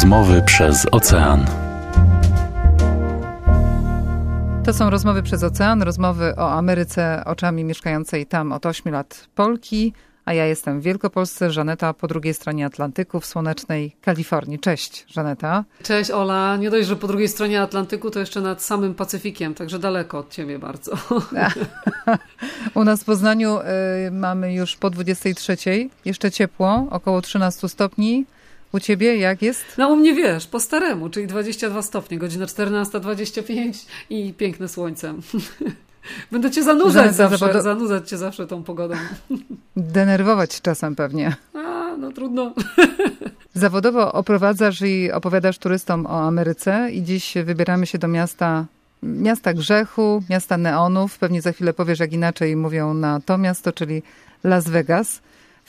Rozmowy przez ocean. To są rozmowy przez ocean, rozmowy o Ameryce oczami mieszkającej tam od 8 lat Polki, a ja jestem w Wielkopolsce, Żaneta po drugiej stronie Atlantyku w słonecznej Kalifornii. Cześć, Żaneta. Cześć, Ola. Nie dość, że po drugiej stronie Atlantyku, to jeszcze nad samym Pacyfikiem, także daleko od ciebie bardzo. U nas w Poznaniu y, mamy już po 23, jeszcze ciepło, około 13 stopni. U ciebie jak jest? No u mnie wiesz, po staremu, czyli 22 stopnie, godzina 14.25 i piękne słońce. Będę cię zanudzać zawsze, zawodo... zanudzać cię zawsze tą pogodą. Denerwować czasem pewnie. A, no trudno. Zawodowo oprowadzasz i opowiadasz turystom o Ameryce i dziś wybieramy się do miasta miasta grzechu, miasta neonów. Pewnie za chwilę powiesz, jak inaczej mówią na to miasto, czyli Las Vegas.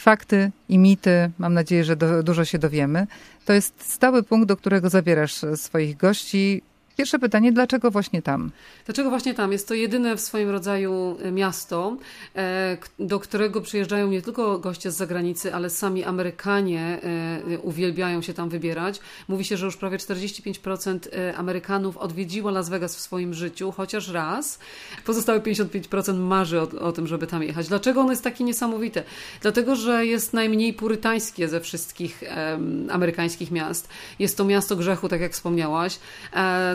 Fakty i mity, mam nadzieję, że do, dużo się dowiemy. To jest stały punkt, do którego zabierasz swoich gości. Pierwsze pytanie, dlaczego właśnie tam? Dlaczego właśnie tam? Jest to jedyne w swoim rodzaju e, miasto, e, do którego przyjeżdżają nie tylko goście z zagranicy, ale sami Amerykanie e, uwielbiają się tam wybierać. Mówi się, że już prawie 45% Amerykanów odwiedziło Las Vegas w swoim życiu, chociaż raz. Pozostałe 55% marzy o, o tym, żeby tam jechać. Dlaczego ono jest takie niesamowite? Dlatego, że jest najmniej purytańskie ze wszystkich amerykańskich miast. Jest to miasto grzechu, tak jak wspomniałaś.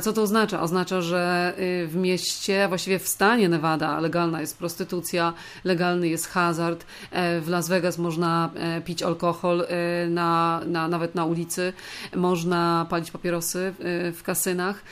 Co to oznacza? Oznacza, że y, w mieście, właściwie w stanie Nevada legalna jest prostytucja, legalny jest hazard. E, w Las Vegas można e, pić alkohol e, na, na, nawet na ulicy, można palić papierosy w kasynach,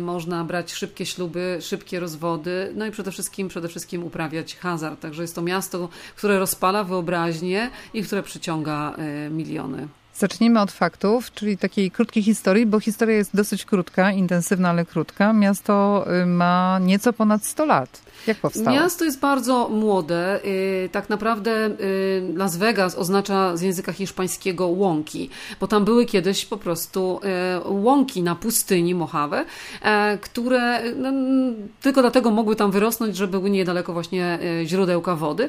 można brać szybkie śluby, szybkie rozwody, no i przede wszystkim, przede wszystkim uprawiać hazard. Także jest to miasto, które rozpala wyobraźnię i które przyciąga miliony. Zacznijmy od faktów, czyli takiej krótkiej historii, bo historia jest dosyć krótka, intensywna, ale krótka. Miasto y, ma nieco ponad 100 lat. Jak powstało? Miasto jest bardzo młode. Y, tak naprawdę y, Las Vegas oznacza z języka hiszpańskiego łąki, bo tam były kiedyś po prostu łąki na pustyni Mojave, które no, tylko dlatego mogły tam wyrosnąć, że były niedaleko właśnie źródełka wody,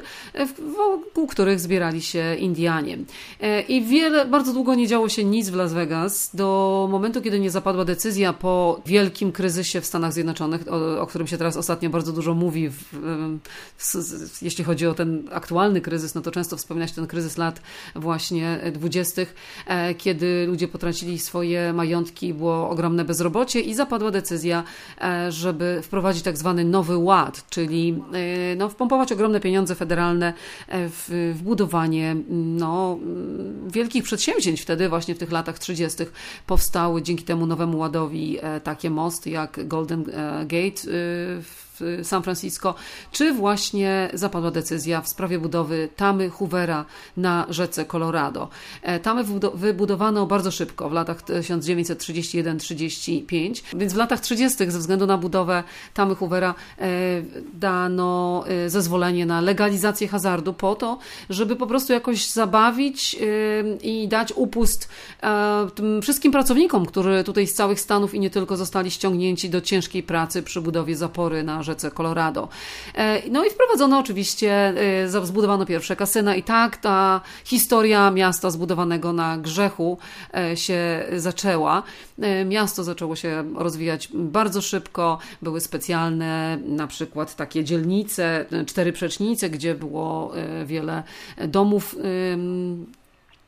wokół których zbierali się Indianie. I wiele, bardzo długo długo nie działo się nic w Las Vegas, do momentu, kiedy nie zapadła decyzja po wielkim kryzysie w Stanach Zjednoczonych, o, o którym się teraz ostatnio bardzo dużo mówi, w, w, jeśli chodzi o ten aktualny kryzys, no to często wspomina się ten kryzys lat właśnie dwudziestych, e, kiedy ludzie potracili swoje majątki, było ogromne bezrobocie i zapadła decyzja, e, żeby wprowadzić tak zwany nowy ład, czyli e, no, wpompować ogromne pieniądze federalne w, w budowanie no, wielkich przedsięwzięć, Wtedy właśnie w tych latach 30. powstały dzięki temu nowemu ładowi e, takie mosty jak Golden e, Gate e, w San Francisco, czy właśnie zapadła decyzja w sprawie budowy tamy Hoovera na rzece Colorado. Tamy wybudowano bardzo szybko, w latach 1931-35, więc w latach 30. ze względu na budowę tamy Hoovera dano zezwolenie na legalizację hazardu po to, żeby po prostu jakoś zabawić i dać upust e, wszystkim pracownikom, którzy tutaj z całych Stanów i nie tylko zostali ściągnięci do ciężkiej pracy przy budowie zapory na rzece Colorado. E, no i wprowadzono oczywiście, e, zbudowano pierwsze kasyna i tak ta historia miasta zbudowanego na grzechu się zaczęła. Miasto zaczęło się rozwijać bardzo szybko, były specjalne na przykład takie dzielnice, cztery przecznice, gdzie było wiele domów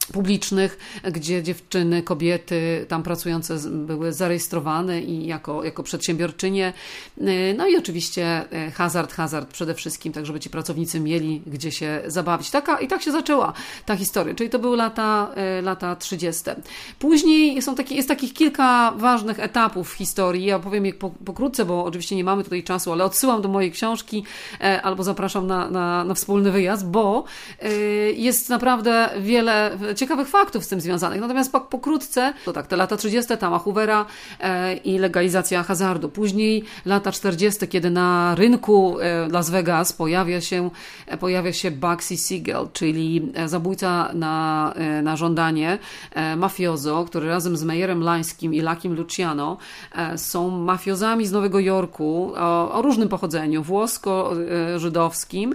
publicznych, gdzie dziewczyny, kobiety tam pracujące były zarejestrowane i jako, jako przedsiębiorczynie. Y, no i oczywiście y, hazard, hazard przede wszystkim, tak żeby ci pracownicy mieli gdzie się zabawić. Taka, I tak się zaczęła ta historia, czyli to były lata, y, lata 30. Później są takie, jest takich kilka ważnych etapów w historii. Ja opowiem je pokrótce, bo oczywiście nie mamy tutaj czasu, ale odsyłam do mojej książki albo zapraszam na, na, na wspólny wyjazd, bo jest naprawdę wiele ciekawych faktów z tym związanych. Natomiast pokrótce, to tak, te lata 30. Tama Hoovera e, i legalizacja hazardu. Później lata 40., kiedy na rynku e, Las Vegas pojawia się, e, pojawia się Bugsy Siegel, czyli e, zabójca na, na żądanie, mafiozo, który razem z Mejerem Lańskim i Lakim Luciano są mafiozami z Nowego Jorku o, o różnym pochodzeniu, włosko-żydowskim,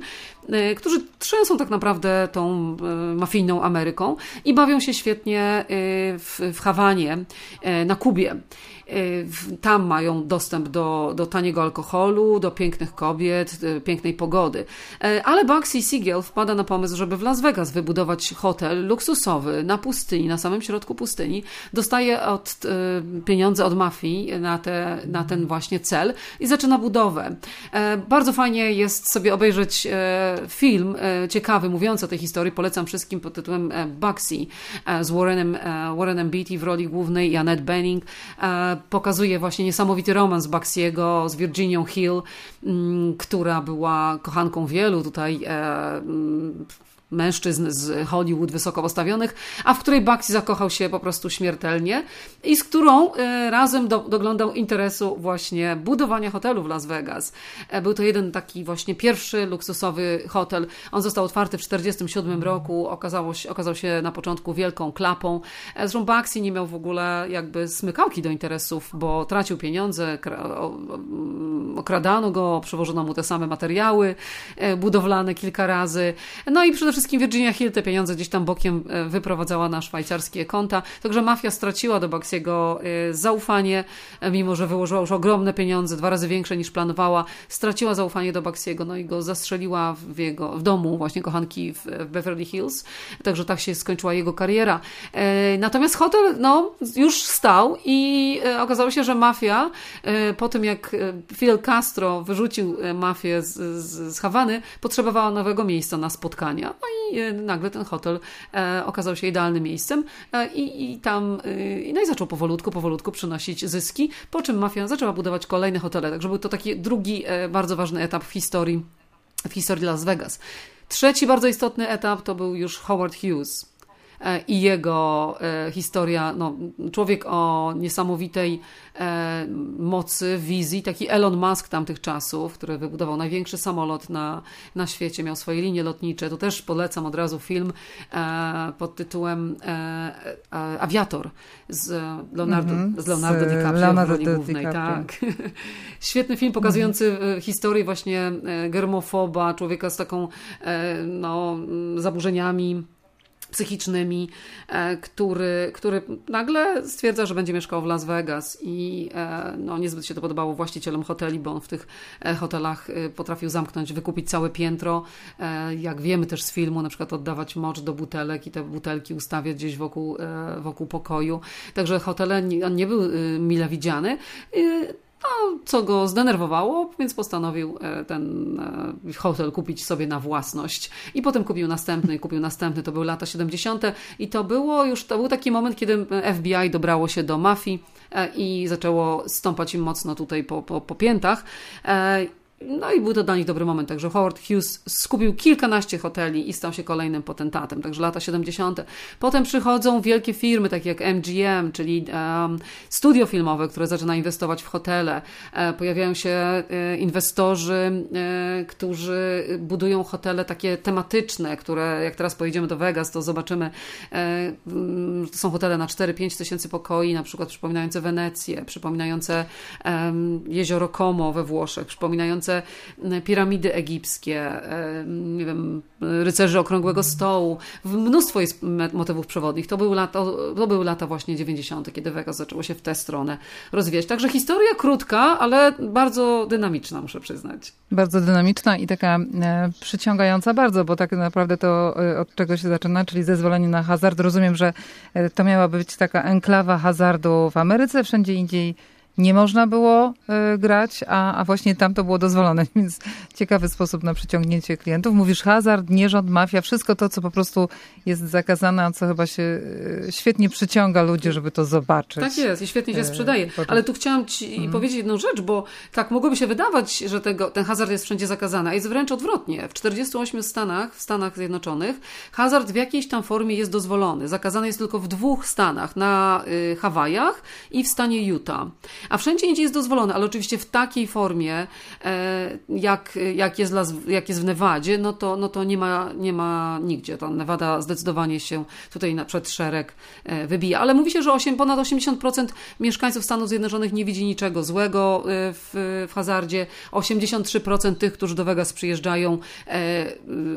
którzy trzęsą tak naprawdę tą mafijną Ameryką i bawią się świetnie w, w Hawanie, na Kubie. Tam mają dostęp do, do taniego alkoholu, do pięknych kobiet, pięknej pogody. Ale Bugsy Siegel wpada na pomysł, żeby w Las Vegas wybudować hotel luksusowy na pustyni, na samym środku pustyni. Dostaje od, pieniądze od mafii na, te, na ten właśnie cel i zaczyna budowę. Bardzo fajnie jest sobie obejrzeć film ciekawy, mówiący o tej historii. Polecam wszystkim pod tytułem Bugsy z Warrenem, Warrenem Beatty w roli głównej i Annette Bening pokazuje właśnie niesamowity romans Buxiego z Virginią Hill, mm, która była kochanką wielu tutaj e, mm, mężczyzn z Hollywood wysoko postawionych, a w której Bugsy zakochał się po prostu śmiertelnie i z którą e, razem do, doglądał interesu właśnie budowania hotelu w Las Vegas. E, był to jeden taki właśnie pierwszy luksusowy hotel. On został otwarty w 1947 roku, okazało się, okazał się na początku wielką klapą. E, zresztą Bugsy nie miał w ogóle jakby smykałki do interesów, bo tracił pieniądze, okradano go, przewożono mu te same materiały budowlane kilka razy. No i przede wszystkim wszystkim Virginia Hill te pieniądze gdzieś tam bokiem e, wyprowadzała na szwajcarskie konta, także mafia straciła do Baxiego e, zaufanie, e, mimo że wyłożyła już ogromne pieniądze, dwa razy większe niż planowała, straciła zaufanie do Baxiego, no i go zastrzeliła w, jego, w domu właśnie kochanki w, Beverly Hills, także tak się skończyła jego kariera. Natomiast hotel no, już stał i okazało się, że mafia po tym jak Fidel Castro wyrzucił mafię z, z, z Hawany, potrzebowała nowego miejsca na spotkania. No i e, nagle ten hotel e, okazał się idealnym miejscem e, i, i tam, no i zaczął powolutku, powolutku przynosić zyski, po czym mafia zaczęła budować kolejne hotele, także był to taki drugi bardzo ważny etap w historii, w historii Las Vegas. Trzeci bardzo istotny etap to był już Howard Hughes i jego historia. No, człowiek o niesamowitej E, mocy, wizji, taki Elon Musk tamtych czasów, który wybudował największy samolot na, na świecie, miał swoje linie lotnicze. Tu też polecam od razu film e, pod tytułem e, Aviator z Leonardo, mm -hmm. z Leonardo DiCaprio Leonardo w roli głównej. Tak. Świetny film pokazujący mm -hmm. historię właśnie germofoba, człowieka z taką no, zaburzeniami psychicznymi, e, który, który nagle stwierdza, że będzie mieszkał w Las Vegas i e, no, niezbyt się to podobało właścicielom hoteli, bo on w tych e, hotelach potrafił zamknąć, wykupić całe piętro. Jak wiemy też z filmu, na przykład oddawać mocz do butelek i te butelki ustawiać gdzieś wokół, wokół pokoju. Także hotele, on nie był mile widziany. No, co go zdenerwowało, więc postanowił e, ten e, hotel kupić sobie na własność. I potem kupił następny, kupił następny. To były lata 70. I to było już, to był taki moment, kiedy FBI dobrało się do mafii e, i zaczęło stąpać im mocno tutaj po, po, po piętach. No i był to dla nich dobry moment, także Howard Hughes skupił kilkanaście hoteli i stał się kolejnym potentatem, także lata 70. Potem przychodzą wielkie firmy, takie jak MGM, czyli um, studio filmowe, które zaczyna inwestować w hotele. E, pojawiają się e, inwestorzy, e, którzy budują hotele takie tematyczne, które jak teraz pojedziemy do Vegas, to zobaczymy, e, to są hotele na 4-5 tysięcy pokoi, na przykład przypominające Wenecję, przypominające jezioro Como we Włoszech, przypominające piramidy egipskie, nie wiem, rycerzy okrągłego stołu, mnóstwo jest motywów przewodnich. To lata, to były lata właśnie 90., kiedy Vegas zaczęło się w tę stronę rozwijać. Także historia krótka, ale bardzo dynamiczna, muszę przyznać. Bardzo dynamiczna i taka e, przyciągająca bardzo, bo tak naprawdę to e, od czego się zaczyna, czyli zezwolenie na hazard. Rozumiem, że e, to miała być taka enklawa hazardu w Ameryce, wszędzie indziej nie można było y, grać, a, a właśnie tam to było dozwolone, więc ciekawy sposób na przyciągnięcie klientów. Mówisz hazard, nierząd, mafia, wszystko to, co po prostu jest zakazane, a co chyba się y, świetnie przyciąga ludzi, żeby to zobaczyć. Tak jest i świetnie się sprzedaje. Ale tu chciałam Ci hmm. powiedzieć jedną rzecz, bo tak mogłoby się wydawać, że tego, ten hazard jest wszędzie zakazany, a jest wręcz odwrotnie. W 48 stanach, w Stanach Zjednoczonych, hazard w jakiejś tam formie jest dozwolony. Zakazany jest tylko w dwóch stanach, na y, Hawajach i w stanie Utah. A wszędzie indziej jest dozwolone, ale oczywiście w takiej formie, jak, jak, jest, las, jak jest w Nevadzie, no to, no to nie, ma, nie ma nigdzie. Ta Nevada zdecydowanie się tutaj na przed szereg wybija. Ale mówi się, że 8, ponad 80% mieszkańców Stanów Zjednoczonych nie widzi niczego złego w, w hazardzie. 83% tych, którzy do Vegas przyjeżdżają,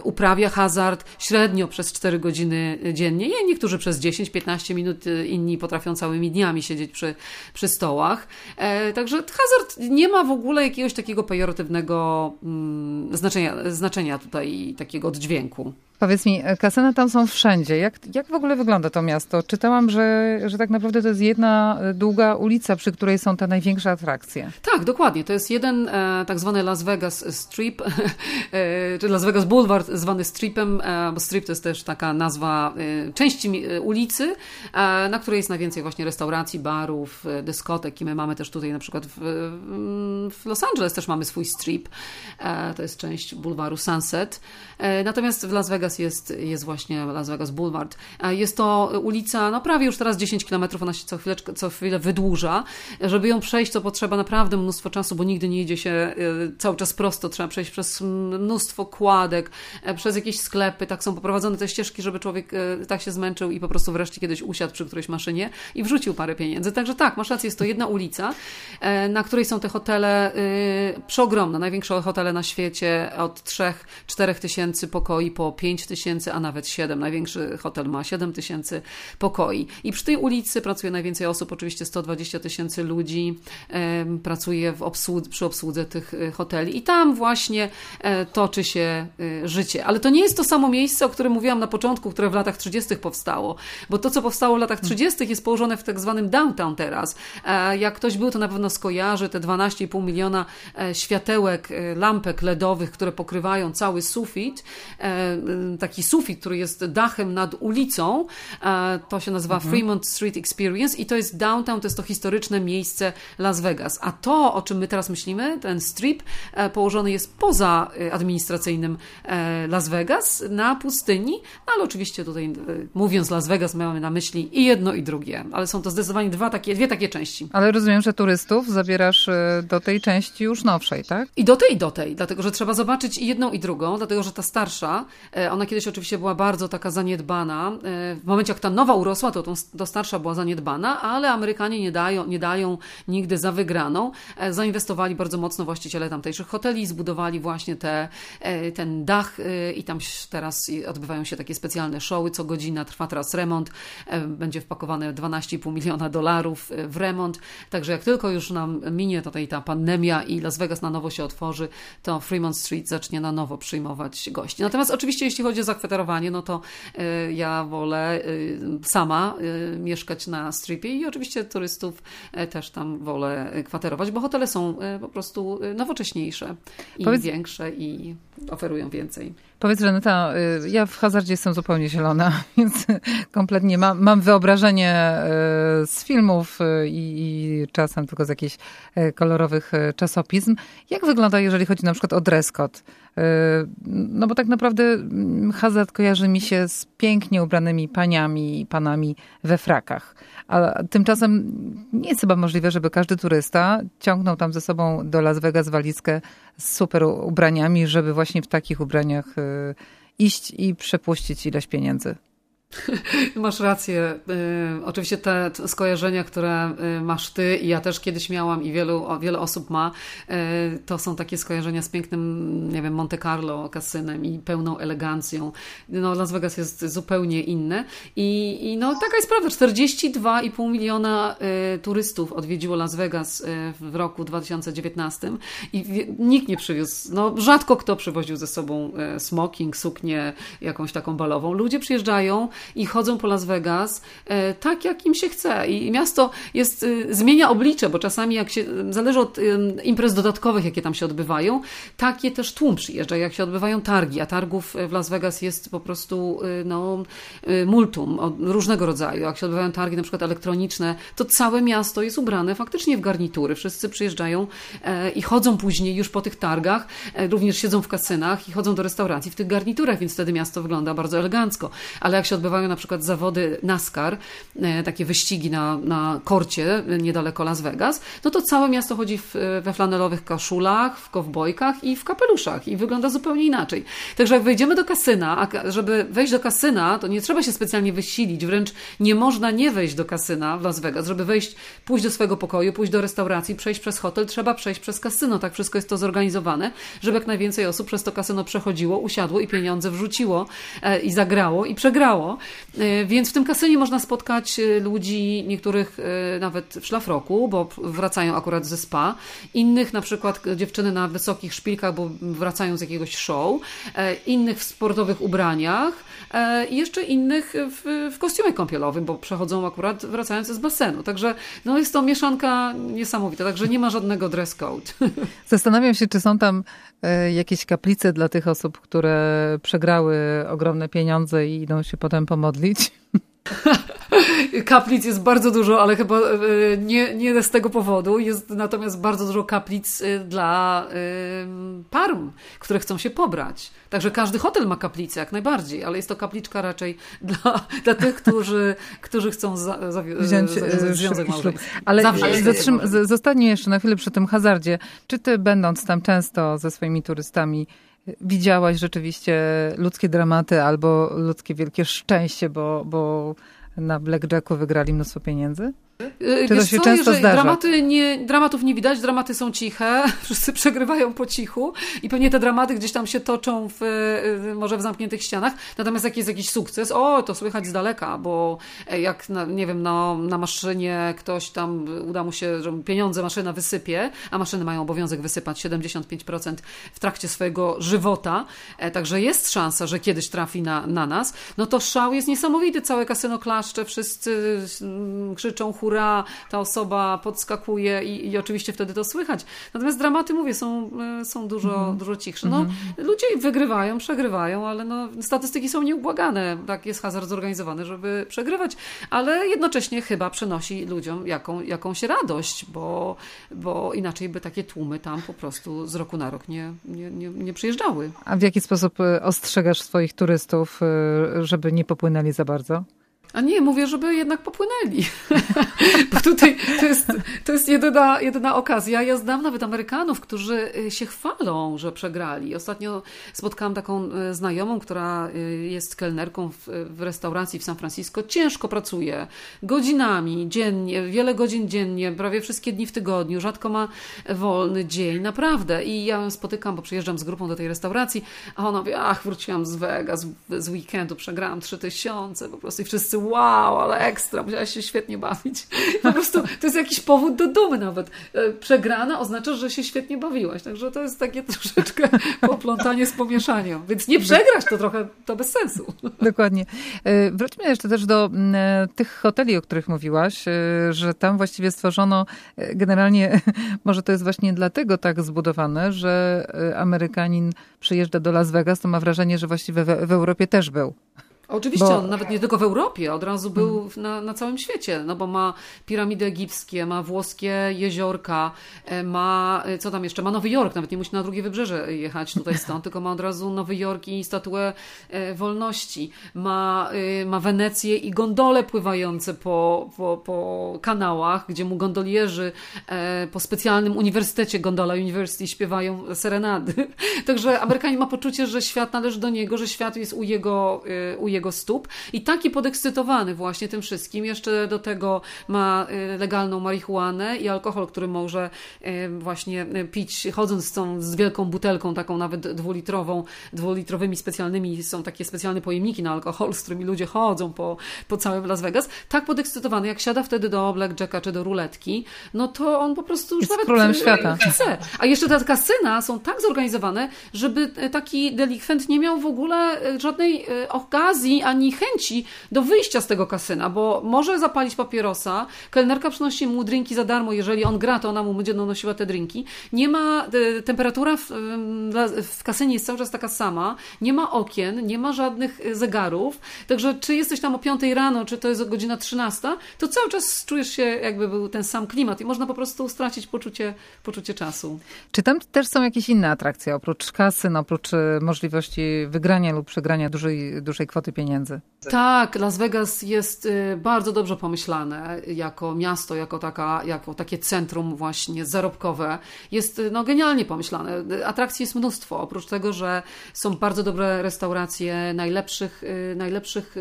uprawia hazard średnio przez 4 godziny dziennie. Niektórzy przez 10-15 minut, inni potrafią całymi dniami siedzieć przy, przy stołach. E, także hazard nie ma w ogóle jakiegoś takiego pejoratywnego mm, znaczenia, znaczenia tutaj, takiego oddźwięku. Powiedz mi, kasyna tam są wszędzie. Jak, jak w ogóle wygląda to miasto? Czytałam, że, że tak naprawdę to jest jedna długa ulica, przy której są te największe atrakcje. Tak, dokładnie. To jest jeden e, tak zwany Las Vegas Strip, e, czy Las Vegas Boulevard zwany Stripem, e, bo Strip to jest też taka nazwa e, części e, ulicy, e, na której jest najwięcej właśnie restauracji, barów, dyskotek i my mamy też tutaj na przykład w, w Los Angeles też mamy swój Strip. to jest część bulwaru Sunset. natomiast w Las Vegas Jest, jest właśnie Las Vegas Boulevard. Jest to ulica, no prawie już teraz 10 km, ona się co, co chwilę wydłuża. Żeby ją przejść, to potrzeba naprawdę mnóstwo czasu, bo nigdy nie idzie się y, cały czas prosto. Trzeba przejść przez mnóstwo kładek, e, przez jakieś sklepy. Tak są poprowadzone te ścieżki, żeby człowiek tak się zmęczył i po prostu wreszcie kiedyś usiadł przy którejś maszynie i wrzucił parę pieniędzy. Także tak, masz rację, jest to jedna ulica, e, na której są te hotele przeogromne, największe hotele na świecie, od 3-4 tysięcy pokoi po 5 5 tysięcy, a nawet 7. Największy hotel ma 7 tysięcy pokoi. I przy tej ulicy pracuje najwięcej osób, oczywiście 120 tysięcy ludzi pracuje w obsłudze, przy obsłudze tych y, hoteli. I tam właśnie e, toczy się y, życie. Ale to nie jest to samo miejsce, o którym mówiłam na początku, które w latach 30. powstało. Bo to, co powstało w latach 30., jest położone w tak zwanym downtown teraz. E, jak ktoś był, to na pewno skojarzy te 12,5 miliona e, światełek, lampek LEDowych, które pokrywają cały sufit taki sufit, który jest dachem nad ulicą. E, to się nazywa mhm. Fremont Street Experience i to jest downtown, to jest to historyczne miejsce Las Vegas. A to, o czym my teraz myślimy, ten strip, e, położony jest poza e, administracyjnym Las Vegas, na pustyni, no ale oczywiście tutaj mówiąc Las Vegas mamy na myśli i jedno i drugie, ale są to zdecydowanie dwa takie, dwie takie części. Ale rozumiem, że turystów zabierasz do tej części już nowszej, tak? I do tej, i do tej, dlatego, że trzeba zobaczyć i jedną i drugą, dlatego, że ta starsza, ona kiedyś oczywiście była bardzo taka zaniedbana. E, w momencie, jak ta nowa urosła, to ta starsza była zaniedbana, ale Amerykanie nie dają, nie dają nigdy za wygraną. E, zainwestowali bardzo mocno właściciele tamtejszych hoteli, zbudowali właśnie te, e, ten dach i tam teraz odbywają się takie specjalne showy. Co godzina trwa teraz remont. Będzie wpakowane 12,5 miliona dolarów w remont. Także jak tylko już nam minie tutaj ta pandemia i Las Vegas na nowo się otworzy, to Fremont Street zacznie na nowo przyjmować gości. Natomiast oczywiście jeśli chodzi o zakwaterowanie, no to y, ja wolę y, sama y, mieszkać na stripie i oczywiście turystów też tam wolę kwaterować, bo hotele są po prostu nowocześniejsze i Powiedz... większe i oferują więcej. Powiedz Renata, ja w hazardzie jestem zupełnie zielona, więc kompletnie mam, mam wyobrażenie z filmów i, i, czasem tylko z jakichś kolorowych czasopism. Jak wygląda, jeżeli chodzi na przykład o dress code? No bo tak naprawdę mm, hazard kojarzy mi się z pięknie ubranymi paniami i panami we frakach. A tymczasem nie jest chyba możliwe, żeby każdy turysta ciągnął tam ze sobą do Las Vegas walizkę z super ubraniami, żeby właśnie w takich ubraniach y, iść i przepuścić ileś pieniędzy. Masz rację. Y, oczywiście te skojarzenia, które y, masz ty i ja też kiedyś miałam i wielu, wiele osób ma, y, to są takie skojarzenia z pięknym, nie wiem, Monte Carlo kasynem i pełną elegancją. No, Las Vegas jest zupełnie inne i, i no, taka jest prawda. 42,5 miliona turystów odwiedziło Las Vegas w roku 2019 i nikt nie przywiózł, no rzadko kto przywoził ze sobą smoking, suknię jakąś taką balową. Ludzie przyjeżdżają i chodzą po Las Vegas e, tak, jak im się chce. I miasto jest, e, zmienia oblicze, bo czasami jak się, zależy od imprez dodatkowych, jakie tam się odbywają, takie też tłum przyjeżdża, jak się odbywają targi, a targów w Las Vegas jest po prostu e, no, multum różnego rodzaju. Jak się odbywają targi na przykład elektroniczne, to całe miasto jest ubrane faktycznie w garnitury. Wszyscy przyjeżdżają i chodzą później już po tych targach, również siedzą w kasynach i chodzą do restauracji w tych garniturach, więc wtedy miasto wygląda bardzo elegancko. Ale jak się odbywa odbywają na przykład zawody NASCAR, takie wyścigi na, na korcie niedaleko Las Vegas, no to całe miasto chodzi w, we flanelowych koszulach, w kowbojkach i w kapeluszach i wygląda zupełnie inaczej. Także jak wejdziemy do kasyna, a żeby wejść do kasyna, to nie trzeba się specjalnie wysilić, wręcz nie można nie wejść do kasyna w Las Vegas. Żeby wejść, pójść do swojego pokoju, pójść do restauracji, przejść przez hotel, trzeba przejść przez kasyno. Tak wszystko jest to zorganizowane, żeby jak najwięcej osób przez to kasyno przechodziło, usiadło i pieniądze wrzuciło e, i zagrało i przegrało. E, więc w tym kasynie można spotkać e, ludzi, niektórych nawet w szlafroku, bo wracają akurat ze spa, innych na przykład dziewczyny na wysokich szpilkach, bo wracają z jakiegoś show, innych w sportowych ubraniach i jeszcze innych w, w kostiumie kąpielowym, bo przechodzą akurat wracając z basenu. Także no, jest to mieszanka niesamowita, także nie ma żadnego dress code. Zastanawiam się, czy są tam e, jakieś kaplice dla tych osób, które przegrały ogromne pieniądze i idą się potem pomodlić. kaplic jest bardzo dużo, ale chyba e, nie, nie z tego powodu. Jest natomiast bardzo dużo kaplic e, dla parm, które chcą się pobrać. Także każdy hotel ma kaplicę, jak najbardziej, ale jest to kapliczka raczej dla, dla tych, którzy, którzy chcą za, za, wziąć za, związek małżeński. Ale zatrzym, zostanie jeszcze na chwilę przy tym hazardzie. Czy ty, będąc tam często ze swoimi turystami, widziałaś rzeczywiście ludzkie dramaty albo ludzkie wielkie szczęście, bo, bo na blackjacku wygrali mnóstwo pieniędzy? Y, Czy to się co, często zdarza? Dramaty nie, dramatów nie widać, dramaty są ciche, wszyscy przegrywają po cichu i pewnie te dramaty gdzieś tam się toczą w, y, może w zamkniętych ścianach. Natomiast jak jest jakiś sukces, o, to słychać z daleka, bo e, jak, na, nie wiem, na, na maszynie ktoś tam uda mu się, że pieniądze maszyna wysypie, a maszyny mają obowiązek wysypać 75% w trakcie swojego żywota, e, także jest szansa, że kiedyś trafi na, na nas, no to szał jest niesamowity, całe kasyno klaszcze, wszyscy mm, krzyczą hurra, hura, ta osoba podskakuje i, i oczywiście wtedy to słychać. Natomiast dramaty, mówię, są, e, są dużo, mm. dużo cichsze. No, mm. Ludzie wygrywają, przegrywają, ale no, statystyki są nieubłagane. Tak jest hazard zorganizowany, żeby przegrywać, ale jednocześnie chyba przynosi ludziom jaką, jakąś radość, bo, bo inaczej by takie tłumy tam po prostu z roku na rok nie, nie, nie, nie przyjeżdżały. A w jaki sposób e, ostrzegasz swoich turystów, e, żeby nie popłynęli za bardzo? A nie, mówię, żeby jednak popłynęli. Bo tutaj to jest, to jest jedyna, jedyna okazja. Ja znam nawet Amerykanów, którzy y, się chwalą, że przegrali. Ostatnio spotkałam taką y, znajomą, która y, jest kelnerką w, w restauracji w San Francisco. Ciężko pracuje, godzinami, dziennie, wiele godzin dziennie, prawie wszystkie dni w tygodniu. Rzadko ma wolny dzień, naprawdę. I ja ją spotykam, bo przyjeżdżam z grupą do tej restauracji, a ona mówi, ach, wróciłam z Vegas z weekendu, przegrałam trzy tysiące, po prostu i wszyscy wow, ale ekstra, musiałaś się świetnie bawić. Po prostu to jest jakiś powód do dumy nawet. E, przegrana oznacza, że się świetnie bawiłaś, także to jest takie troszeczkę poplątanie z pomieszaniem. Więc nie przegrać to trochę, to bez sensu. Dokładnie. E, wróćmy jeszcze też do e, tych hoteli, o których mówiłaś, że tam właściwie stworzono generalnie, może to jest właśnie dlatego tak zbudowane, że Amerykanin przyjeżdża do Las Vegas, to ma wrażenie, że właściwie w, w Europie też był. Oczywiście, bo... on nawet nie tylko w Europie, od razu był na, na całym świecie, no bo ma piramidy egipskie, ma włoskie jeziorka, e, ma, e, co tam jeszcze, ma Nowy Jork, nawet nie musi na drugie wybrzeże jechać tutaj stąd, tylko ma od razu Nowy Jork i statuę e, wolności, ma, ma Wenecję i gondole pływające po, po, po kanałach, gdzie mu gondolierzy po specjalnym uniwersytecie Gondola University śpiewają serenady. Także Amerykanin ma poczucie, że świat należy do niego, że świat jest u jego, u jego jego stóp i taki podekscytowany właśnie tym wszystkim. Jeszcze do tego ma y, legalną marihuanę i alkohol, który może y, właśnie pić, chodząc z tą z wielką butelką, taką nawet dwulitrową, dwulitrowymi specjalnymi, są takie specjalne pojemniki na alkohol, z którymi ludzie chodzą po, po całym Las Vegas. Tak podekscytowany, jak siada wtedy do blackjacka czy do ruletki, no to on po prostu już Jest nawet królem świata. chce. A jeszcze te kasyna są tak zorganizowane, żeby taki delikwent nie miał w ogóle żadnej okazji okazji ani chęci do wyjścia z tego kasyna, bo może zapalić papierosa, kelnerka przynosi mu drinki za darmo, jeżeli on gra, to ona mu będzie donosiła te drinki. Nie ma, e, temperatura w, w kasynie jest cały czas taka sama, nie ma okien, nie ma żadnych e, zegarów, także czy jesteś tam o 5 rano, czy to jest godzina 13, to cały czas czujesz się jakby był ten sam klimat i można po prostu stracić poczucie, poczucie czasu. Czy tam też są jakieś inne atrakcje, oprócz kasyn, oprócz e, możliwości wygrania lub przegrania dużej, dużej kwoty pieniędzy. Tak, Las Vegas jest y, bardzo dobrze pomyślane jako miasto, jako, taka, jako takie centrum właśnie zarobkowe. Jest y, no, genialnie pomyślane. Atrakcji jest mnóstwo. Oprócz tego, że są bardzo dobre restauracje najlepszych, y, najlepszych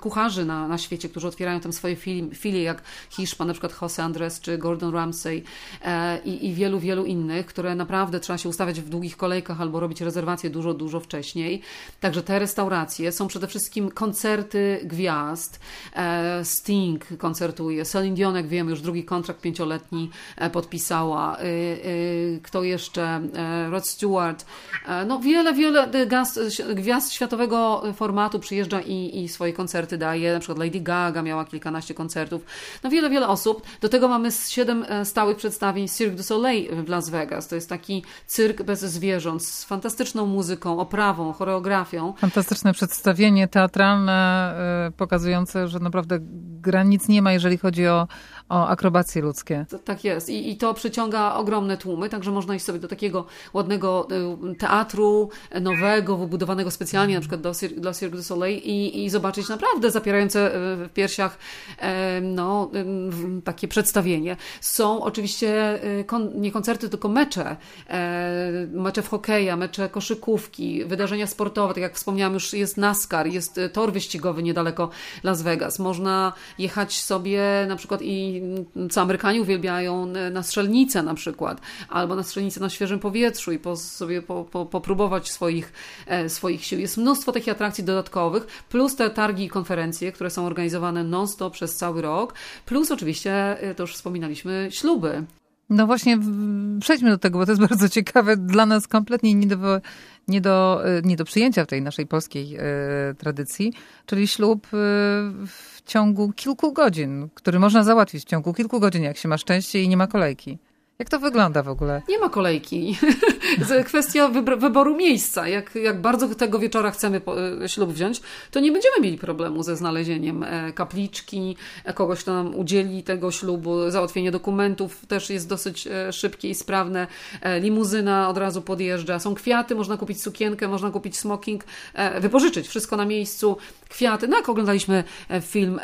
kucharzy na, na świecie, którzy otwierają tam swoje filie, jak Hiszpan, na przykład Jose Andres czy Gordon Ramsay e, i, i wielu, wielu innych, które naprawdę trzeba się ustawiać w długich kolejkach albo robić rezerwacje dużo, dużo wcześniej. Także te restauracje są przede wszystkim koncerty koncerty gwiazd. E, Sting koncertuje, Celine Dion, jak wiem, już drugi kontrakt pięcioletni e, podpisała. E, kto jeszcze? Rod Stewart. No wiele, wiele gwiazd, gwiazd światowego formatu przyjeżdża i, i swoje koncerty daje. Na przykład Lady Gaga miała kilkanaście koncertów. No wiele, wiele osób. Do tego mamy siedem stałych przedstawień Cirque du Soleil w Las Vegas. To jest taki cyrk bez zwierząt, z fantastyczną muzyką, oprawą, choreografią. Fantastyczne przedstawienie teatralne pokazujące, że naprawdę granic nie ma, jeżeli chodzi o, o akrobacje ludzkie. Tak jest. I, I to przyciąga ogromne tłumy, także można iść sobie do takiego ładnego e, teatru nowego, wybudowanego specjalnie na przykład do, dla Cirque du Soleil i, i zobaczyć naprawdę zapierające e, w piersiach no, takie przedstawienie. Są oczywiście nie koncerty, tylko mecze. Mecze w hokeja, mecze koszykówki, wydarzenia sportowe, tak jak wspomniałam już jest NASCAR, jest tor wyścigowy niedaleko Las Vegas. Można jechać sobie na przykład i co Amerykanie uwielbiają na strzelnicę na przykład, albo na strzelnicę na świeżym powietrzu i po, sobie po, po, popróbować swoich, e, swoich sił. Jest mnóstwo takich atrakcji dodatkowych, plus te targi i konferencje, które są organizowane non-stop przez cały rok, plus oczywiście, e, to już wspominaliśmy, śluby. No właśnie, przejdźmy do tego, bo to jest bardzo ciekawe. Dla nas kompletnie nie do, nie do, e, nie do przyjęcia w tej naszej polskiej tradycji, czyli ślub w ciągu kilku godzin, który można załatwić w ciągu kilku godzin, jak się ma szczęście i nie ma kolejki. Jak to wygląda w ogóle? Nie ma kolejki. Kwestia wyboru miejsca. Jak, jak bardzo tego wieczora chcemy e, ślub wziąć, to nie będziemy mieli problemu ze znalezieniem e, kapliczki, e, kogoś, kto nam udzieli tego ślubu. Załatwienie dokumentów też jest dosyć szybkie i sprawne. Limuzyna od razu podjeżdża. Są kwiaty, można kupić sukienkę, można kupić smoking, wypożyczyć wszystko na miejscu. Kwiaty. No jak oglądaliśmy film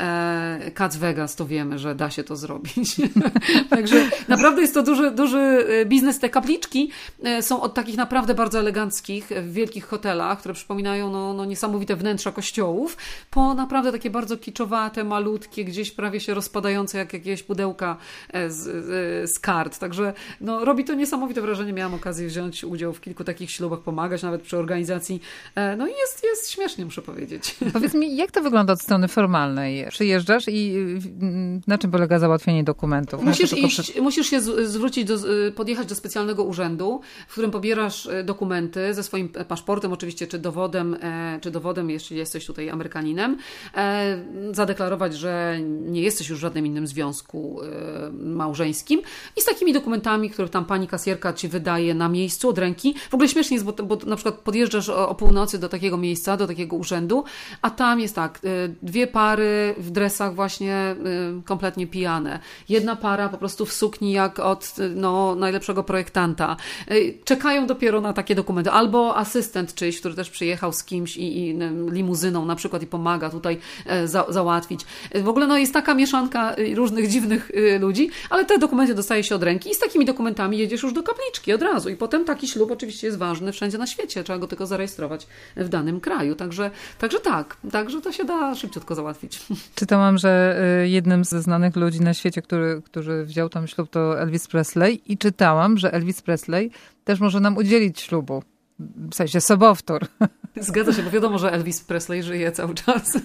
Cats Vegas, to wiemy, że da się to zrobić. Także naprawdę jest to duży duży, e, biznes. Te kapliczki e, są od takich naprawdę bardzo eleganckich, w wielkich hotelach, które przypominają no, no niesamowite wnętrza kościołów, po naprawdę takie bardzo kiczowate, malutkie, gdzieś prawie się rozpadające jak jakieś pudełka e, z, z kart. Także no, robi to niesamowite wrażenie. Miałam okazję wziąć udział w kilku takich ślubach, pomagać nawet przy organizacji. No i jest, jest śmiesznie, muszę powiedzieć. Powiedz mi, jak to wygląda od strony formalnej? Przyjeżdżasz i na czym polega załatwienie dokumentów? Musisz, iść, musisz się zwrócić wrócić do, y, podjechać do specjalnego urzędu, w którym pobierasz y, dokumenty ze swoim paszportem oczywiście, czy dowodem, e, czy dowodem, jeśli jesteś tutaj Amerykaninem, e, zadeklarować, że nie jesteś już w żadnym innym związku e, małżeńskim i z takimi dokumentami, które tam pani kasjerka ci wydaje na miejscu od ręki. W ogóle śmiesznie jest, bo, bo na przykład podjeżdżasz o, o północy do takiego miejsca, do takiego urzędu, a tam jest tak, dwie pary w dresach właśnie kompletnie pijane. Jedna para po prostu w sukni jak od no, najlepszego projektanta. Czekają dopiero na takie dokumenty. Albo asystent czyjś, który też przyjechał z kimś i, i limuzyną na przykład i pomaga tutaj e, za, załatwić. W ogóle no, jest taka mieszanka e, różnych dziwnych e, ludzi, ale te dokumenty dostaje się od ręki i z takimi dokumentami jedziesz już do kapliczki od razu. I potem taki ślub oczywiście jest ważny wszędzie na świecie. Trzeba go tylko zarejestrować w danym kraju. Także, także tak, także to się da szybciutko załatwić. Czytałam, że jednym ze znanych ludzi na świecie, który, który wziął tam ślub, to Elvis Presley Presley i czytałam, że Elvis Presley też może nam udzielić ślubu. W sensie sobowtór. Zgadza się, bo wiadomo, że Elvis Presley żyje cały czas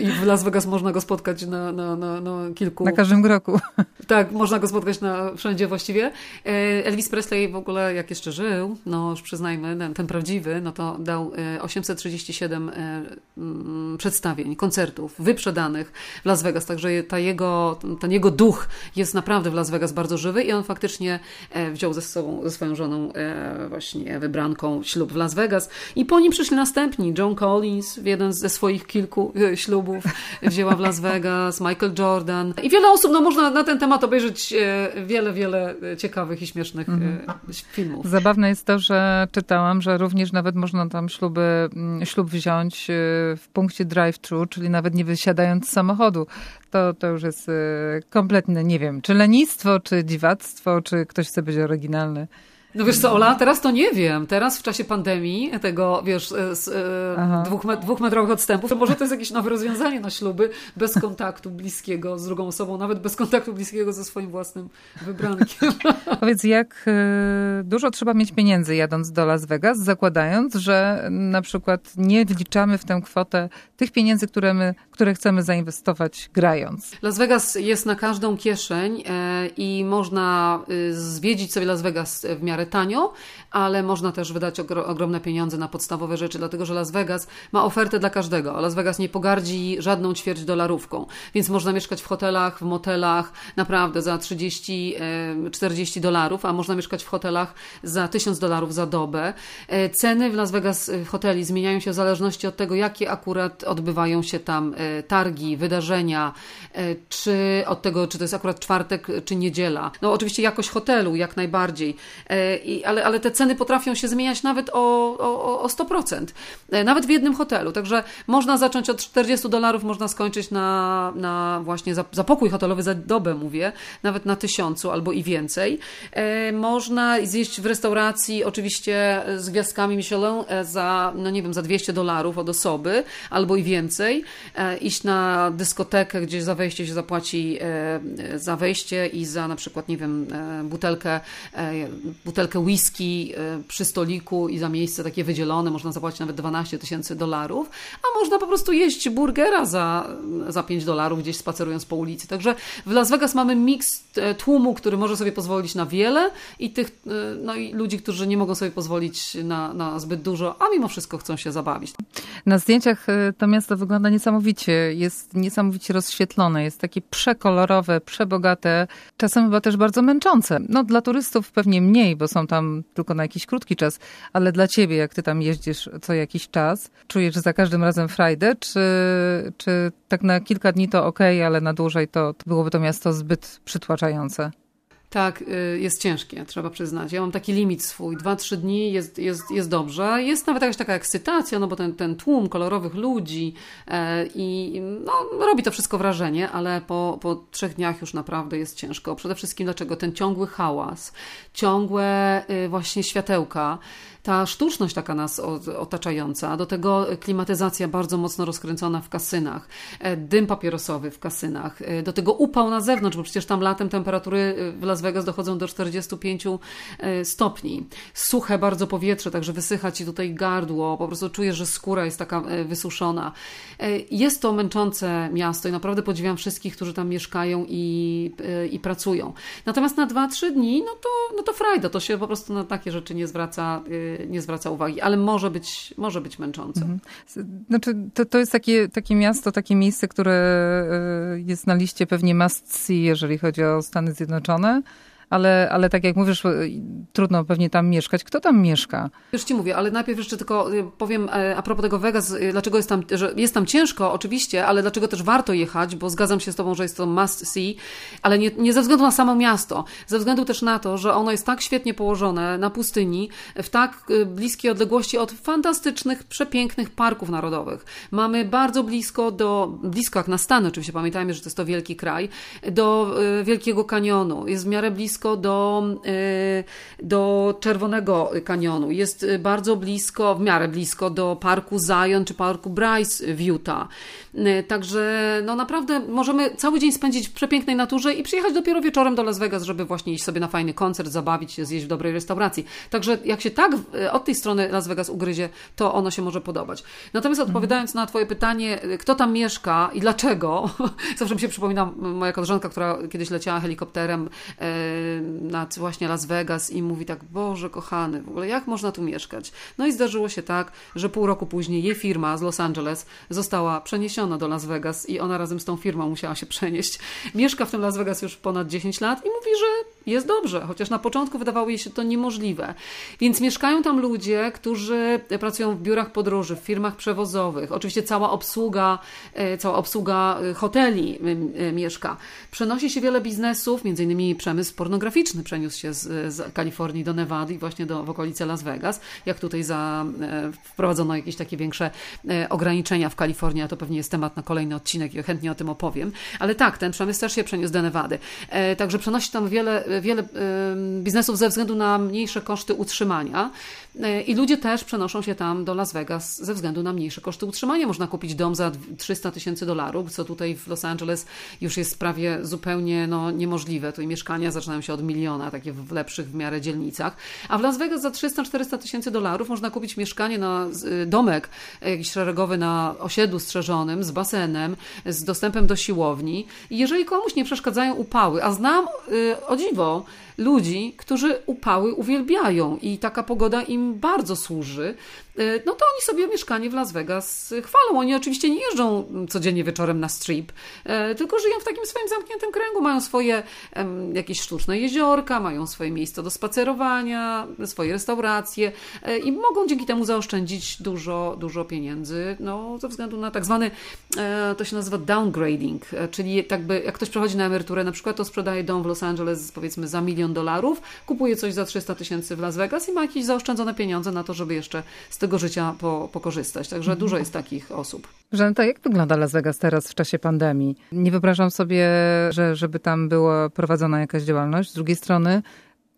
i w Las Vegas można go spotkać na, na, na, na kilku... Na każdym kroku. Tak, można go spotkać na wszędzie właściwie. E, Elvis Presley w ogóle, jak jeszcze żył, no już przyznajmy, ten, prawdziwy, no to dał 837 e, e, mm, przedstawień, koncertów wyprzedanych w Las Vegas, także ta jego, ten jego duch jest naprawdę w Las Vegas bardzo żywy i on faktycznie wziął ze sobą, ze swoją żoną właśnie wybranką ślub w Las Vegas i po nim przyszli następni. John Collins w jeden ze swoich kilku e, ślubów wzięła w Las Vegas, Michael Jordan i wiele osób, no można na ten temat obejrzeć e, wiele, wiele ciekawych i śmiesznych mhm. filmów. Zabawne jest to, że czytałam, że również nawet można tam śluby, mm, ślub wziąć w punkcie drive-thru, czyli nawet nie wysiadając z samochodu. To, to już jest kompletne, nie wiem, czy lenistwo, czy dziwactwo, czy ktoś chce być oryginalny. No wiesz co, Ola, teraz to nie wiem. Teraz w czasie pandemii, tego, wiesz, z, e, dwóch, dwóchmetrowych odstępów, to może to jest jakieś nowe rozwiązanie na śluby, bez kontaktu bliskiego z drugą osobą, nawet bez kontaktu bliskiego ze swoim własnym wybrankiem. Powiedz, jak e, dużo trzeba mieć pieniędzy jadąc do Las Vegas, zakładając, że na przykład nie wliczamy w tę kwotę tych pieniędzy, które, my, które chcemy zainwestować grając. Las Vegas jest na każdą kieszeń e, i można zwiedzić sobie Las Vegas w miarę tanio, ale można też wydać ogromne pieniądze na podstawowe rzeczy, dlatego że Las Vegas ma ofertę dla każdego. Las Vegas nie pogardzi żadną ćwierć dolarówką, więc można mieszkać w hotelach, w motelach naprawdę za 30-40 dolarów, a można mieszkać w hotelach za 1000 dolarów za dobę. E, ceny w Las Vegas w hoteli zmieniają się w zależności od tego, jakie akurat odbywają się tam e, targi, wydarzenia, e, czy od tego, czy to jest akurat czwartek, czy niedziela. No oczywiście jakość hotelu jak najbardziej i, ale, ale te ceny potrafią się zmieniać nawet o, o, o 100%, e, nawet w jednym hotelu. Także można zacząć od 40 dolarów, można skończyć na, na właśnie za, za pokój hotelowy, za dobę mówię, nawet na tysiącu albo i więcej. E, można zjeść w restauracji, oczywiście z gwiazdkami Michelin e, za, no nie wiem, za 200 dolarów od osoby albo i więcej. Iść na dyskotekę, gdzie za wejście się zapłaci za wejście i za na przykład, nie wiem, butelkę, butelkę butelkę whisky e, przy stoliku i za miejsce takie wydzielone można zapłacić nawet 12 tysięcy dolarów, a można po prostu jeść burgera za, za 5 dolarów gdzieś spacerując po ulicy. Także w Las Vegas mamy miks e, tłumu, który może sobie pozwolić na wiele i tych e, no i ludzi, którzy nie mogą sobie pozwolić na, na zbyt dużo, a mimo wszystko chcą się zabawić. Na zdjęciach to miasto wygląda niesamowicie. Jest niesamowicie rozświetlone, jest takie przekolorowe, przebogate, czasem chyba też bardzo męczące. No dla turystów pewnie mniej, bo są tam tylko na jakiś krótki czas, ale dla ciebie, jak ty tam jeździsz co jakiś czas, czujesz za każdym razem frajdę, czy, czy tak na kilka dni to ok, ale na dłużej to, to byłoby to miasto zbyt przytłaczające? Tak, y, jest ciężkie, trzeba przyznać. Ja mam taki limit swój. Dwa, trzy dni jest, jest, jest dobrze. Jest nawet jakaś taka ekscytacja, no bo ten, ten tłum kolorowych ludzi e, i no, robi to wszystko wrażenie, ale po, po trzech dniach już naprawdę jest ciężko. Przede wszystkim dlaczego? Ten ciągły hałas, ciągłe y, właśnie światełka, ta sztuczność taka nas otaczająca, do tego klimatyzacja bardzo mocno rozkręcona w kasynach, e, dym papierosowy w kasynach, e, do tego upał na zewnątrz, bo przecież tam latem temperatury e, w Las Vegas dochodzą do 45 stopni. Suche bardzo powietrze, także wysycha ci tutaj gardło, po prostu czujesz, że skóra jest taka wysuszona. Jest to męczące miasto i naprawdę podziwiam wszystkich, którzy tam mieszkają i, i pracują. Natomiast na 2-3 dni, no to, no to frajda, to się po prostu na takie rzeczy nie zwraca nie zwraca uwagi, ale może być, może być męczące. Mhm. Znaczy, to, to jest takie, takie miasto, takie miejsce, które e, jest na liście pewnie must see, jeżeli chodzi o Stany Zjednoczone ale, ale tak jak mówisz, trudno pewnie tam mieszkać. Kto tam mieszka? Już ci mówię, ale najpierw jeszcze tylko y, powiem e, a propos tego Vegas, y, dlaczego jest tam, że jest tam ciężko oczywiście, ale dlaczego też warto jechać, bo zgadzam się z tobą, że jest to must see, ale nie, nie ze względu na samo miasto, ze względu też na to, że ono jest tak świetnie położone na pustyni, w tak y, bliskiej odległości od fantastycznych, przepięknych parków narodowych. Mamy bardzo blisko do, blisko jak na Stany oczywiście, pamiętajmy, że to jest to wielki kraj, do Wielkiego Kanionu, jest w miarę blisko blisko do, y, do Czerwonego Kanionu, jest bardzo blisko, w miarę blisko do parku Zion czy parku Bryce w Utah. Y, także no naprawdę możemy cały dzień spędzić w przepięknej naturze i przyjechać dopiero wieczorem do Las Vegas, żeby właśnie iść sobie na fajny koncert, zabawić się, zjeść w dobrej restauracji. Także jak się tak y, od tej strony Las Vegas ugryzie, to ono się może podobać. Natomiast odpowiadając na Twoje pytanie, kto tam mieszka i dlaczego, zawsze mi się przypomina moja koleżanka, która kiedyś leciała helikopterem nad właśnie Las Vegas i mówi tak, Boże kochany, w ogóle jak można tu mieszkać? No i zdarzyło się tak, że pół roku później jej firma z Los Angeles została przeniesiona do Las Vegas i ona razem z tą firmą musiała się przenieść. Mieszka w tym Las Vegas już ponad 10 lat i mówi, że jest dobrze, chociaż na początku wydawało jej się to niemożliwe. Więc mieszkają tam ludzie, którzy pracują w biurach podróży, w firmach przewozowych. Oczywiście cała obsługa, e, cała obsługa e, hoteli e, mieszka. Przenosi się wiele biznesów, między innymi przemysł pornograficzny przeniósł się z, z Kalifornii do Nevady i właśnie do, w okolice Las Vegas. Jak tutaj za, wprowadzono jakieś takie większe ograniczenia w Kalifornii, a to pewnie jest temat na kolejny odcinek i chętnie o tym opowiem. Ale tak, ten przemysł też się przeniósł do Nevady. Także przenosi tam wiele wiele biznesów ze względu na mniejsze koszty utrzymania. E, I ludzie też przenoszą się tam do Las Vegas ze względu na mniejsze koszty utrzymania. Można kupić dom za 300 tysięcy dolarów, co tutaj w Los Angeles już jest prawie zupełnie no, niemożliwe. Tutaj mieszkania zaczynają się od miliona, takie w lepszych w miarę dzielnicach. A w Las Vegas za 300-400 tysięcy dolarów można kupić mieszkanie na y, domek jakiś szeregowy na osiedlu strzeżonym, z basenem, z dostępem do siłowni. I jeżeli komuś nie przeszkadzają upały, a znam y, o dziwo, ludzi, którzy upały uwielbiają i taka pogoda im bardzo służy, no to oni sobie mieszkanie w Las Vegas chwalą. Oni oczywiście nie jeżdżą codziennie wieczorem na strip, e, tylko żyją w takim swoim zamkniętym kręgu. Mają swoje jakieś sztuczne jeziorka, mają swoje miejsca do spacerowania, swoje restauracje e, i mogą dzięki temu zaoszczędzić dużo, dużo pieniędzy, no ze względu na tak zwany, to się nazywa downgrading, czyli jakby jak ktoś przechodzi na emeryturę, na przykład to sprzedaje dom w Los Angeles powiedzmy za milion dolarów, kupuje coś za 300 tysięcy w Las Vegas i ma jakieś zaoszczędzone pieniądze na to, żeby jeszcze z tego tego życia po, pokorzystać. Także dużo jest takich osób. Żaneta, jak wygląda Las Vegas teraz w czasie pandemii? Nie wyobrażam sobie, że, żeby tam była prowadzona jakaś działalność. Z drugiej strony,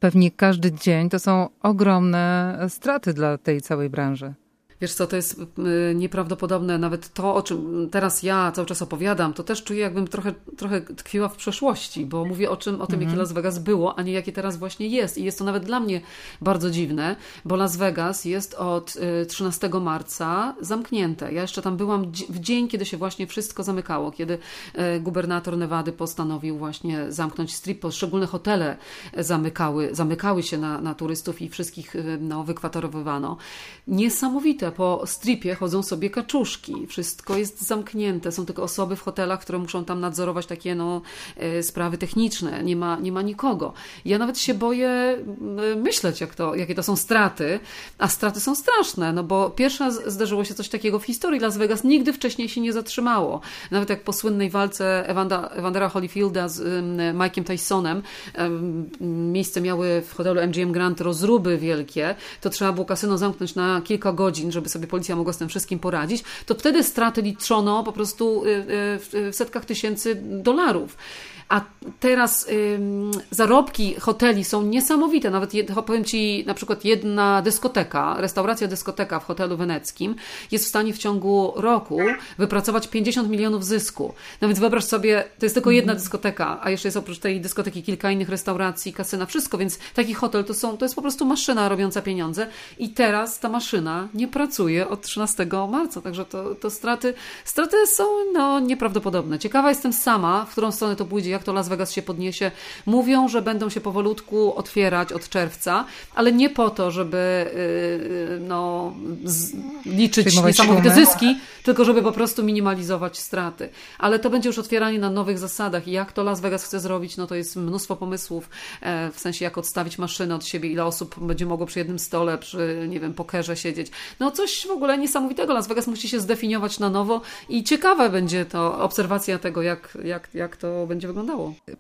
pewnie każdy dzień to są ogromne straty dla tej całej branży. Wiesz co, to jest y, nieprawdopodobne. Nawet to, o czym teraz ja cały czas opowiadam, to też czuję, jakbym trochę, trochę tkwiła w przeszłości, bo mówię o czym, o tym, jakie mhm. Las Vegas było, a nie jakie teraz właśnie jest. I jest to nawet dla mnie bardzo dziwne, bo Las Vegas jest od 13 y, marca zamknięte. Ja jeszcze tam byłam w dzień, kiedy się właśnie wszystko zamykało, kiedy y, gubernator Nevady postanowił właśnie zamknąć strip, poszczególne hotele zamykały, zamykały się na, na turystów i wszystkich no, wykwaterowywano. Niesamowite po stripie chodzą sobie kaczuszki. Wszystko jest zamknięte. Są tylko osoby w hotelach, które muszą tam nadzorować takie no, e, sprawy techniczne. Nie ma, nie ma nikogo. Ja nawet się boję myśleć, jak to, jakie to są straty. A straty są straszne, no bo pierwsza zdarzyło się coś takiego w historii Las Vegas. Nigdy wcześniej się nie zatrzymało. Nawet jak po słynnej walce Evanda, Evandera Holyfielda z um, Mike'iem Tysonem um, miejsce miały w hotelu MGM Grand rozruby wielkie, to trzeba było kasyno zamknąć na kilka godzin, żeby żeby sobie policja mogła z tym wszystkim poradzić, to wtedy straty liczono po prostu y, y, w setkach tysięcy dolarów. A teraz ym, zarobki hoteli są niesamowite. Nawet jed, powiem Ci, na przykład jedna dyskoteka, restauracja dyskoteka w hotelu weneckim jest w stanie w ciągu roku wypracować 50 milionów zysku. No więc wyobraź sobie, to jest tylko jedna mhm. dyskoteka, a jeszcze jest oprócz tej dyskoteki kilka innych restauracji, kasyna, wszystko, więc taki hotel to, są, to jest po prostu maszyna robiąca pieniądze i teraz ta maszyna nie pracuje od 13 marca, także to, to straty, straty są no, nieprawdopodobne. Ciekawa jestem sama, w którą stronę to pójdzie, jak to Las Vegas się podniesie. Mówią, że będą się powolutku otwierać od czerwca, ale nie po to, żeby yy, no, liczyć Przyjmować niesamowite zyski, tylko żeby po prostu minimalizować straty. Ale to będzie już otwieranie na nowych zasadach i jak to Las Vegas chce zrobić, no to jest mnóstwo pomysłów, e, w sensie jak odstawić maszynę od siebie, ile osób będzie mogło przy jednym stole, przy, nie wiem, pokerze siedzieć. No coś w ogóle niesamowitego. Las Vegas musi się zdefiniować na nowo i ciekawe będzie to obserwacja tego, jak, jak, jak to będzie wyglądało.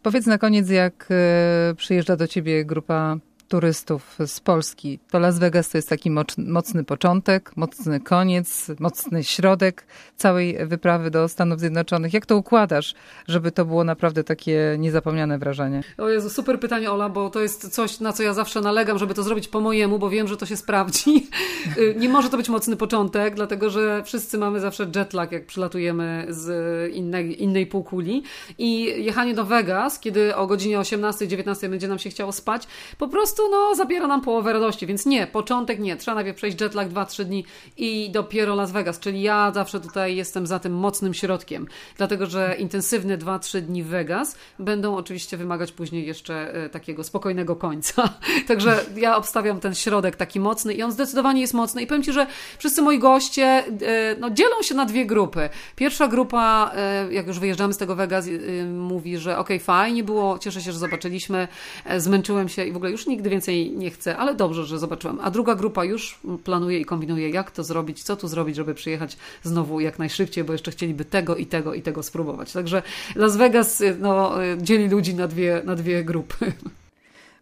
Powiedz na koniec, jak e, przyjeżdża do ciebie grupa turystów z Polski. To Las Vegas to jest taki mocny początek, mocny koniec, mocny środek całej wyprawy do Stanów Zjednoczonych. Jak to układasz, żeby to było naprawdę takie niezapomniane wrażenie? O Jezu, super pytanie Ola, bo to jest coś, na co ja zawsze nalegam, żeby to zrobić po mojemu, bo wiem, że to się sprawdzi. Y, nie może to być mocny początek, dlatego że wszyscy mamy zawsze jetlag, jak przylatujemy z innej, innej półkuli i jechanie do Vegas, kiedy o godzinie 18-19 będzie nam się chciało spać, po prostu prostu no, zabiera nam połowę radości, więc nie, początek nie. Trzeba najpierw przejść jetlag 2-3 dni i dopiero Las Vegas, czyli ja zawsze tutaj jestem za tym mocnym środkiem, dlatego że intensywne 2-3 dni w Vegas będą oczywiście wymagać później jeszcze e, takiego spokojnego końca. Także ja obstawiam ten środek taki mocny i on zdecydowanie jest mocny i powiem Ci, że wszyscy moi goście e, no, dzielą się na dwie grupy. Pierwsza grupa, e, jak już wyjeżdżamy z tego Vegas, mówi, że okej, okay, fajnie było, cieszę się, że zobaczyliśmy, zmęczyłem się i w ogóle już nigdy więcej nie chcę, ale dobrze, że zobaczyłem. A druga grupa już planuje i kombinuje, jak to zrobić, co tu zrobić, żeby przyjechać znowu jak najszybciej, bo jeszcze chcieliby tego i tego i tego spróbować. Także Las Vegas no, dzieli ludzi na dwie, na dwie grupy.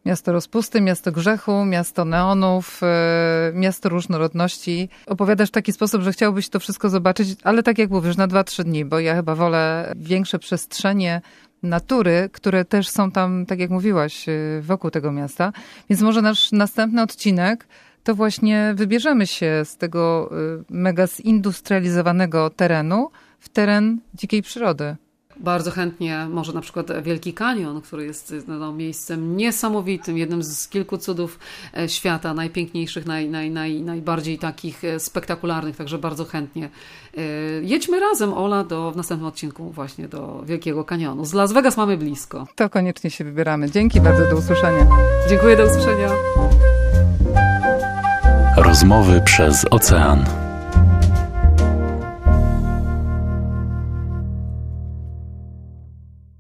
Miasto rozpusty, miasto grzechu, miasto neonów, e, miasto różnorodności. Opowiadasz w taki sposób, że chciałbyś to wszystko zobaczyć, ale tak jak mówisz, na dwa, trzy dni, bo ja chyba wolę większe przestrzenie natury, które też są tam, tak jak mówiłaś, e, wokół tego miasta. Więc może nasz następny odcinek to właśnie wybierzemy się z tego e, mega zindustrializowanego terenu w teren dzikiej przyrody. Bardzo chętnie, może na przykład Wielki Kanion, który jest no, miejscem niesamowitym, jednym z kilku cudów e, świata, najpiękniejszych, naj, naj, naj, najbardziej takich e, spektakularnych, także bardzo chętnie. E, jedźmy razem, Ola, do, w następnym odcinku właśnie do Wielkiego Kanionu. Z Las Vegas mamy blisko. To koniecznie się wybieramy. Dzięki bardzo, do usłyszenia. Dziękuję, do usłyszenia. Rozmowy przez ocean.